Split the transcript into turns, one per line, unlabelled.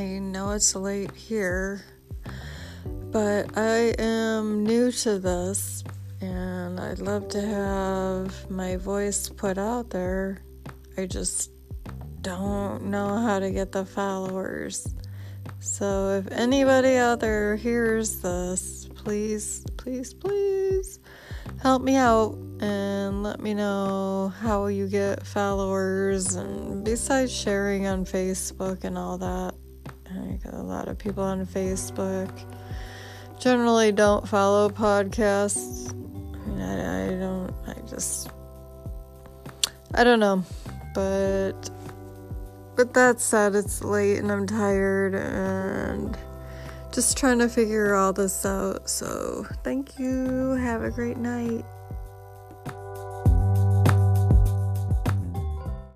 know it's late here, but I am new to this and I'd love to have my voice put out there. I just don't know how to get the followers. So if anybody out there hears this, please, please, please help me out and let me know how you get followers and besides sharing on Facebook and all that. I got a lot of people on Facebook. Generally don't follow podcasts. I, mean, I, I don't I just I don't know. But but that said, it's late and I'm tired and just trying to figure all this out. So, thank you. Have a great night.